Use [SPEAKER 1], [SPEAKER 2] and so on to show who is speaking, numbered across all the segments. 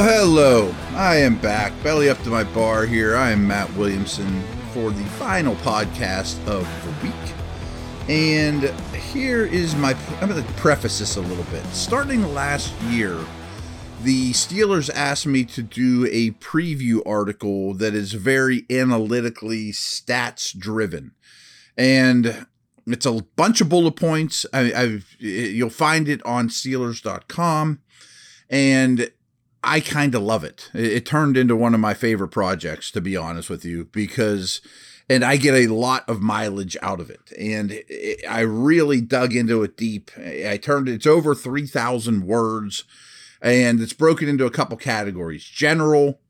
[SPEAKER 1] Well, hello. I am back, belly up to my bar here. I am Matt Williamson for the final podcast of the week. And here is my. I'm going to preface this a little bit. Starting last year, the Steelers asked me to do a preview article that is very analytically stats driven. And it's a bunch of bullet points. I, I've, you'll find it on Steelers.com. And I kind of love it. it. It turned into one of my favorite projects, to be honest with you, because, and I get a lot of mileage out of it. And it, I really dug into it deep. I turned it's over 3,000 words and it's broken into a couple categories general,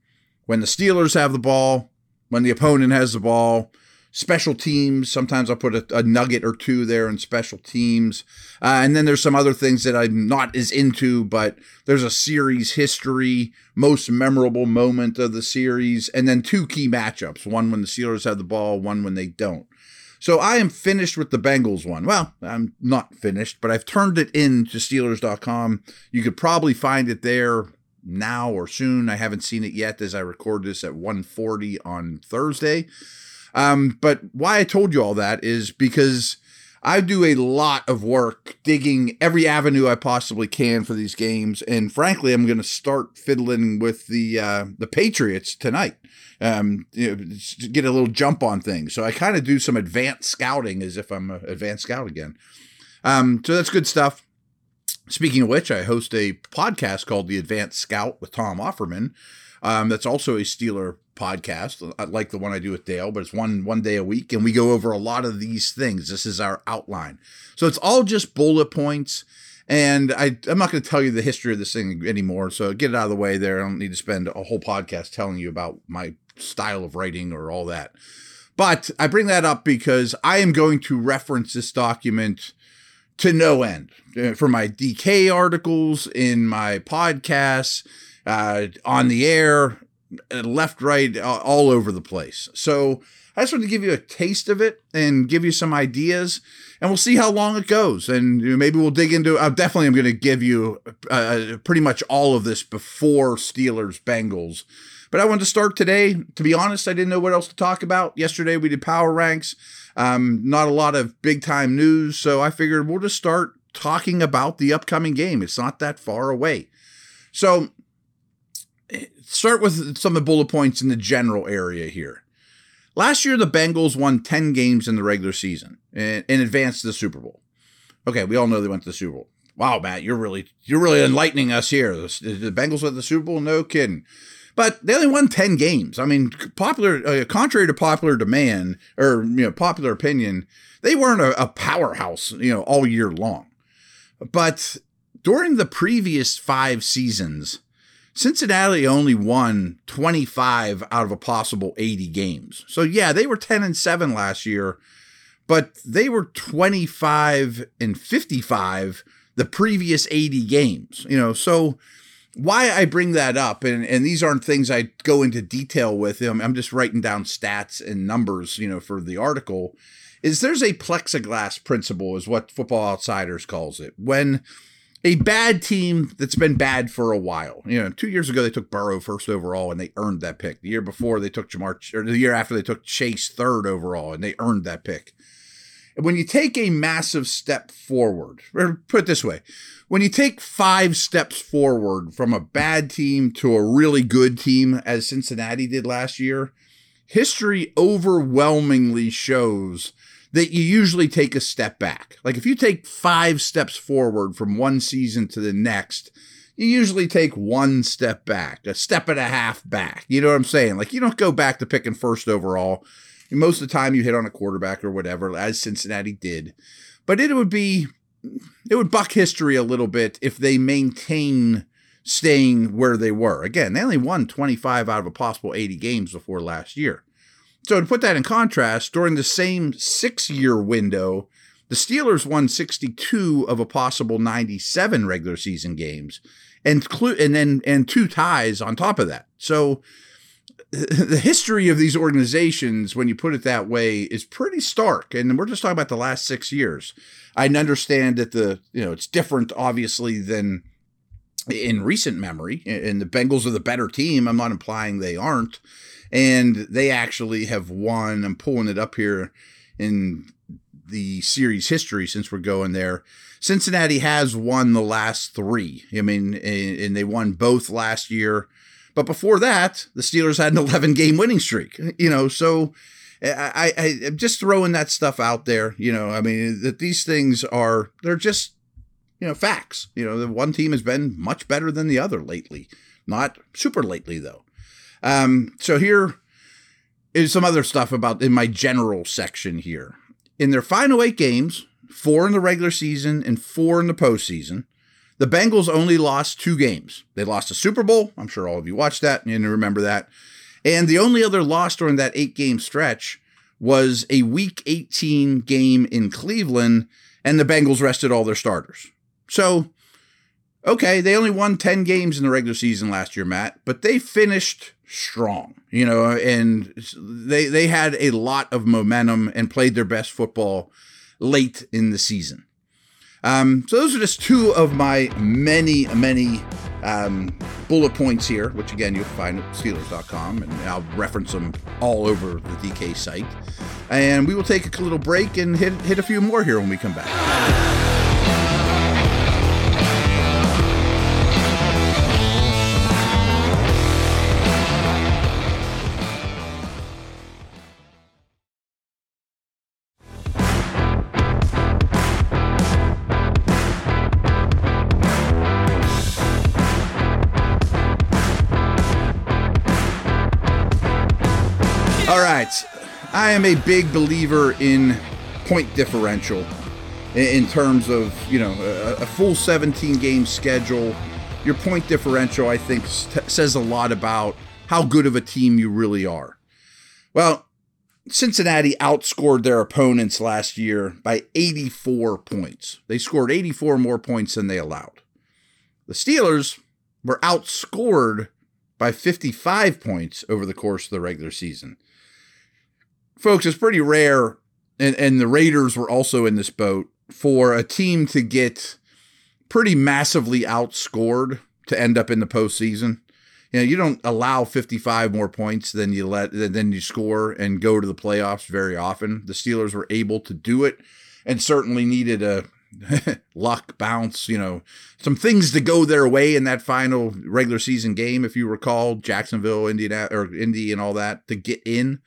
[SPEAKER 1] when the Steelers have the ball, when the opponent has the ball, special teams. Sometimes I'll put a, a, nugget or two there in special teams. Uh, and then there's some other things that I'm not as into, but there's a series history, most memorable moment of the series, and then two key matchups one when the Steelers have the ball, one when they don't. So I am finished with the Bengals one. Well, I'm not finished, but I've turned it into Steelers.com. You could probably find it there now or soon. I haven't seen it yet as I record this at 1:40 on Thursday. Um, but why I told you all that is because I do a lot of work digging every avenue I possibly can for these games, and frankly, I'm going to start fiddling with the uh, the Patriots tonight. Um, you know, get a little jump on things. So I kind of do some advanced scouting as if I'm an advanced scout again. Um, so that's good stuff. Speaking of which, I host a podcast called The Advanced Scout with Tom Offerman. Um, that's also a Steeler podcast, uh, like the one I do with Dale, but it's one one day a week, and we go over a lot of these things. This is our outline, so it's all just bullet points. And I, I'm not going to tell you the history of this thing anymore. So get it out of the way there. I don't need to spend a whole podcast telling you about my style of writing or all that. But I bring that up because I am going to reference this document to no end uh, for my DK articles, in my podcasts, uh, on the air, uh, left, right, all over the place. So I just want to give you a taste of it and give you some ideas, and we'll see how long it goes. And maybe we'll dig into. I definitely am going to give you uh, pretty much all of this before Steelers Bengals. But I wanted to start today. To be honest, I didn't know what else to talk about. Yesterday we did power ranks. Um, not a lot of big time news, so I figured we'll just start talking about the upcoming game. It's not that far away. So start with some of the bullet points in the general area here. Last year, the Bengals won 10 games in the regular season and, advanced to the Super Bowl. Okay, we all know they went to the Super Bowl. Wow, Matt, you're really you're really enlightening us here. The, the Bengals went to the Super Bowl? No kidding. But they only won 10 games. I mean, popular, uh, contrary to popular demand or you know popular opinion, they weren't a, a powerhouse, you know, all year long. But during the previous five seasons, Cincinnati only won 25 out of a possible 80 games. So yeah, they were 10 and 7 last year, but they were 25 and 55 the previous 80 games. You know, so why I bring that up, and, and these aren't things I go into detail with. I'm just writing down stats and numbers, you know, for the article. Is there's a plexiglass principle, is what Football Outsiders calls it. When a bad team that's been bad for a while. You know, two years ago they took Burrow first overall and they earned that pick. The year before they took Ja'Marr, or the year after they took Chase third overall and they earned that pick. And when you take a massive step forward, or put it this way, when you take five steps forward from a bad team to a really good team, as Cincinnati did last year, history overwhelmingly shows that you usually take a step back. Like if you take five steps forward from one season to the next, you usually take one step back, a step and a half back. You know what I'm saying? Like you don't go back to picking first overall. Most of the time you hit on a quarterback or whatever, as Cincinnati did. But it would be it would buck history a little bit if they maintain staying where they were. Again, they only won 25 out of a possible 80 games before last year. So to put that in contrast, during the same six-year window, the Steelers won 62 of a possible 97 regular season games, and and then and two ties on top of that. So the history of these organizations, when you put it that way, is pretty stark. And we're just talking about the last six years. I understand that the you know it's different, obviously, than in recent memory. And the Bengals are the better team. I'm not implying they aren't. And they actually have won. I'm pulling it up here in the series history since we're going there. Cincinnati has won the last three. I mean, and they won both last year. But before that, the Steelers had an 11 game winning streak. You know, so eh, I, I, I'm just throwing that stuff out there. You know, I mean, that these things are, they're just, you know, facts. You know, the one team has been much better than the other lately. Not super lately, though. Um, so here is some other stuff about in my general section here. In their final eight games, four in the regular season and four in the postseason, the Bengals only lost two games. They lost a Super Bowl. I'm sure all of you watched that and remember that. And the only other loss during that eight game stretch was a week 18 game in Cleveland, and the Bengals rested all their starters. So, okay, they only won 10 games in the regular season last year, Matt, but they finished strong, you know, and they they had a lot of momentum and played their best football late in the season. Um, so those are just two of my many, many um, bullet points here, which again you'll find at Steelers.com, and I'll reference them all over the DK site. And we will take a little break and hit hit a few more here when we come back. I am a big believer in point differential in terms of, you know, a, full 17 game schedule. Your point differential, I think, says a lot about how good of a team you really are. Well, Cincinnati outscored their opponents last year by 84 points. They scored 84 more points than they allowed. The Steelers were outscored by 55 points over the course of the regular season folks, it's pretty rare, and, and the Raiders were also in this boat for a team to get pretty massively outscored to end up in the postseason. You know, you don't allow 55 more points than you let than you score and go to the playoffs very often. The Steelers were able to do it and certainly needed a luck bounce, you know, some things to go their way in that final regular season game if you recall Jacksonville, Indiana or Indy and all that to get in.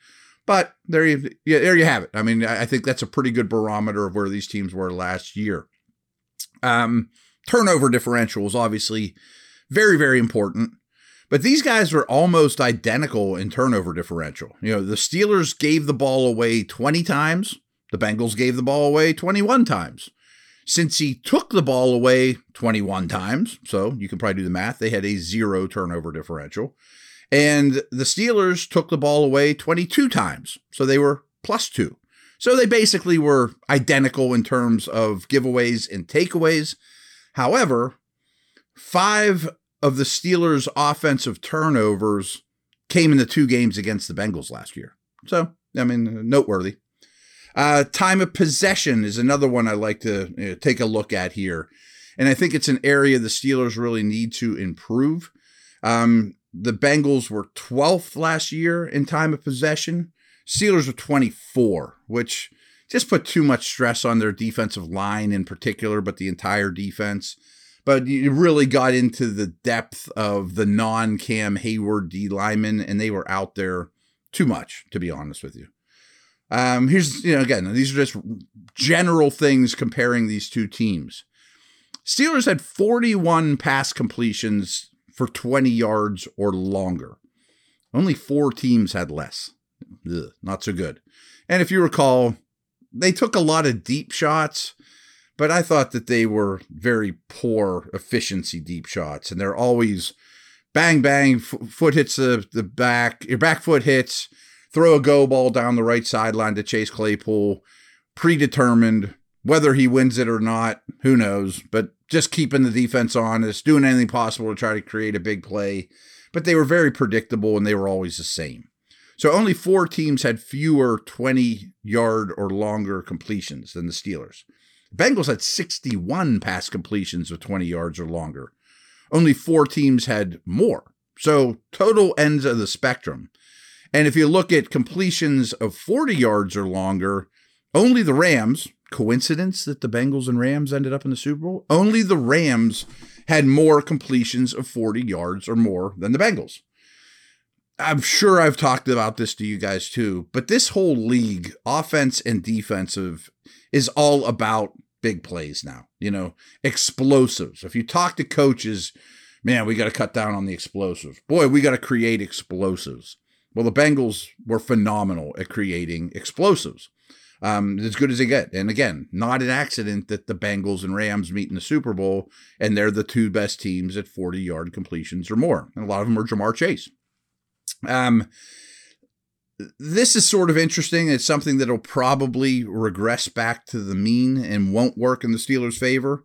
[SPEAKER 1] But there you, yeah, there you have it. I mean, I think that's a pretty good barometer of where these teams were last year. Um, turnover differential is obviously very, very important. But these guys are almost identical in turnover differential. You know, the Steelers gave the ball away 20 times, the Bengals gave the ball away 21 times. Cincy took the ball away 21 times, so you can probably do the math, they had a zero turnover differential. And the Steelers took the ball away 22 times. So they were plus two. So they basically were identical in terms of giveaways and takeaways. However, five of the Steelers' offensive turnovers came in the two games against the Bengals last year. So, I mean, noteworthy. Uh, time of possession is another one I like to you know, take a look at here. And I think it's an area the Steelers really need to improve. Um, the Bengals were 12th last year in time of possession. Steelers were 24, which just put too much stress on their defensive line in particular, but the entire defense. But you really got into the depth of the non Cam Heyward D linemen, and they were out there too much, to be honest with you. Um, here's, you know, again, these are just general things comparing these two teams. Steelers had 41 pass completions for 20 yards or longer. Only four teams had less. Ugh, not so good. And if you recall, they took a lot of deep shots, but I thought that they were very poor efficiency deep shots. And they're always bang, bang, f- foot hits the, the back, your back foot hits, throw a go ball down the right sideline to Chase Claypool, predetermined. Whether he wins it or not, who knows? But just keeping the defense honest, doing anything possible to try to create a big play. But they were very predictable and they were always the same. So only four teams had fewer 20 yard or longer completions than the Steelers. The Bengals had 61 pass completions of 20 yards or longer. only four teams had more. So total ends of the spectrum. And if you look at completions of 40 yards or longer, only the Rams, coincidence that the Bengals and Rams ended up in the Super Bowl? Only the Rams had more completions of 40 yards or more than the Bengals. I'm sure I've talked about this to you guys too, but this whole league, offense and defensive, is all about big plays now, you know, explosives. If you talk to coaches, man, we got to cut down on the explosives. Boy, we got to create explosives. Well, the Bengals were phenomenal at creating explosives. Um, as good as they get. And again, not an accident that the Bengals and Rams meet in the Super Bowl, and they're the two best teams at 40 yard completions or more. And a lot of them are Ja'Marr Chase. Um, this is sort of interesting. It's something that'll probably regress back to the mean and won't work in the Steelers' favor.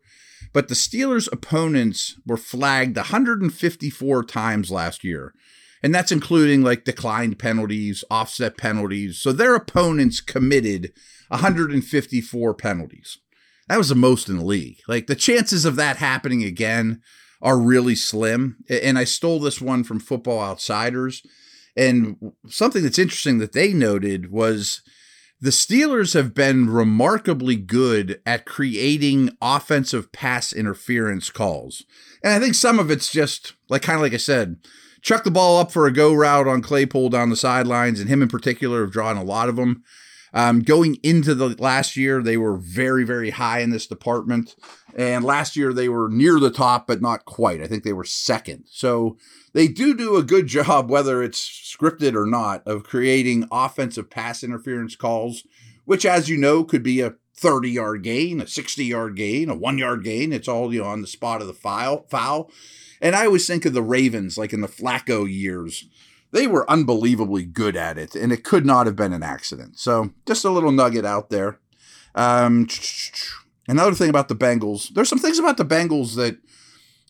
[SPEAKER 1] But the Steelers' opponents were flagged 154 times last year. And that's including like declined penalties, offset penalties. So their opponents committed 154 penalties. That was the most in the league. Like the chances of that happening again are really slim. And I stole this one from Football Outsiders. And something that's interesting that they noted was the Steelers have been remarkably good at creating offensive pass interference calls. And I think some of it's just like kind of like I said, chuck the ball up for a go route on Claypool down the sidelines, and him in particular have drawn a lot of them. Um, going into the last year, they were very, very high in this department. And last year, they were near the top, but not quite. I think they were second. So they do do a good job, whether it's scripted or not, of creating offensive pass interference calls, which, as you know, could be a 30 yard gain, a 60 yard gain, a one yard gain. It's all you know, on the spot of the foul. foul. And I always think of the Ravens, like in the Flacco years they were unbelievably good at it, and it could not have been an accident. So, just a little nugget out there. Um, another thing about the Bengals, there's some things about the Bengals that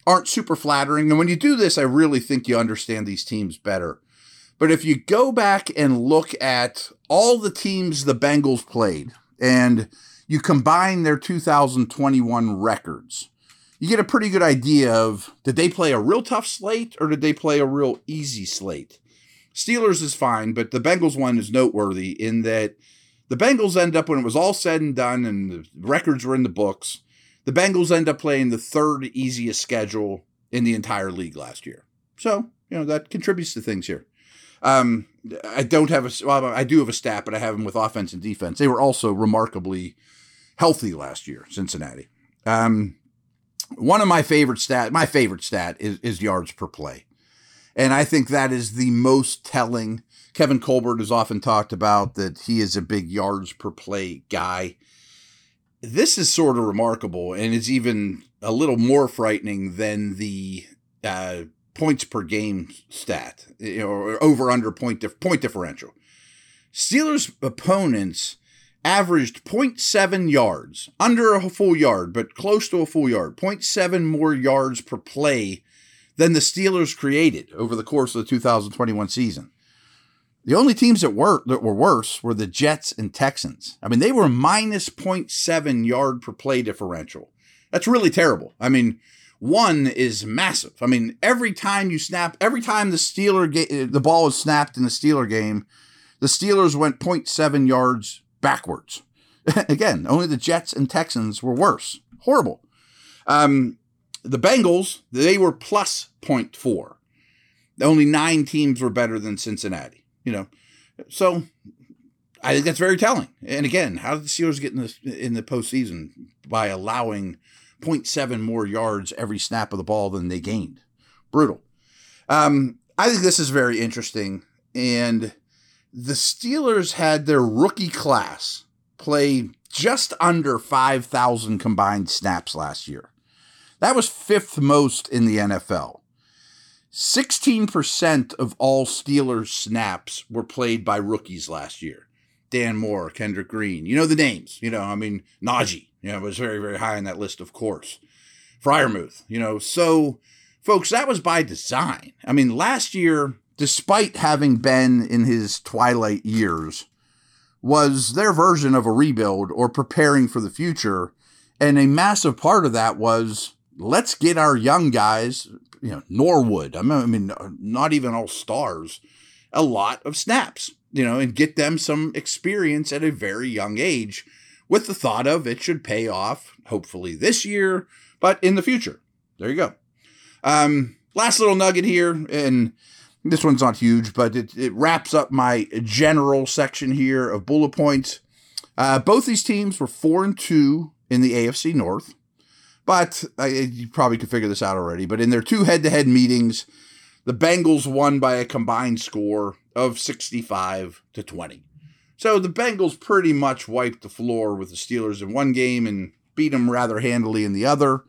[SPEAKER 1] aren't super flattering. And when you do this, I really think you understand these teams better. But if you go back and look at all the teams the Bengals played and you combine their 2021 records, you get a pretty good idea of did they play a real tough slate or did they play a real easy slate? Steelers is fine, but the Bengals one is noteworthy in that the Bengals end up, when it was all said and done and the records were in the books, the Bengals end up playing the third easiest schedule in the entire league last year. So, you know, that contributes to things here. Um, I don't have a, well, I do have a stat, but I have them with offense and defense. They were also remarkably healthy last year, Cincinnati. Um, one of my favorite stat, my favorite stat is, is yards per play. And I think that is the most telling. Kevin Colbert has often talked about that he is a big yards per play guy. This is sort of remarkable, and it's even a little more frightening than the uh, points per game stat, or over under point dif- point differential. Steelers opponents averaged 0.7 yards, under a full yard, but close to a full yard, 0.7 more yards per play than the Steelers created over the course of the 2021 season. The only teams that were that were worse were the Jets and Texans. I mean, they were minus 0.7 yard per play differential. That's really terrible. I mean, one is massive. I mean, every time you snap, every time the Steeler ga- the ball is snapped in the Steeler game, the Steelers went 0.7 yards backwards. Again, only the Jets and Texans were worse. Horrible. Um, the Bengals, they were plus 0.4. Only nine teams were better than Cincinnati, you know. So I think that's very telling. And again, how did the Steelers get in the in the postseason by allowing 0.7 more yards every snap of the ball than they gained? Brutal. Um, I think this is very interesting. And the Steelers had their rookie class play just under 5,000 combined snaps last year. That was fifth most in the NFL. 16% of all Steelers snaps were played by rookies last year. Dan Moore, Kendrick Green, you know the names. You know, I mean, Najee, you know, was very, very high on that list, of course. Freiermuth, you know. So, folks, that was by design. I mean, last year, despite having been in his twilight years, was their version of a rebuild or preparing for the future. And a massive part of that was let's get our young guys, you know, Norwood, I mean, not even all stars, a lot of snaps, you know, and get them some experience at a very young age with the thought of it should pay off, hopefully this year, but in the future. There you go. Um, last little nugget here, and this one's not huge, but it, it wraps up my general section here of bullet points. Uh, both these teams were four and two in the AFC North, but uh, you probably could figure this out already. But in their two head-to-head meetings, the Bengals won by a combined score of 65 to 20. So the Bengals pretty much wiped the floor with the Steelers in one game and beat them rather handily in the other.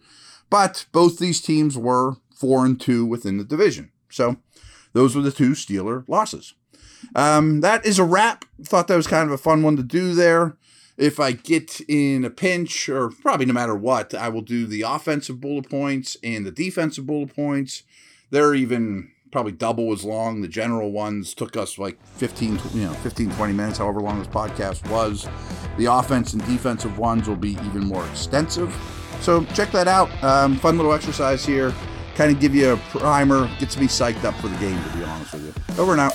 [SPEAKER 1] But both these teams were four and two within the division. So those were the two Steeler losses. Um, that is a wrap. Thought that was kind of a fun one to do there. If I get in a pinch, or probably no matter what, I will do the offensive bullet points and the defensive bullet points. They're even probably double as long. The general ones took us like 15, you know, 15, 20 minutes, however long this podcast was. The offense and defensive ones will be even more extensive. So check that out. Um, fun little exercise here. Kind of give you a primer, gets me psyched up for the game, to be honest with you. Over and out.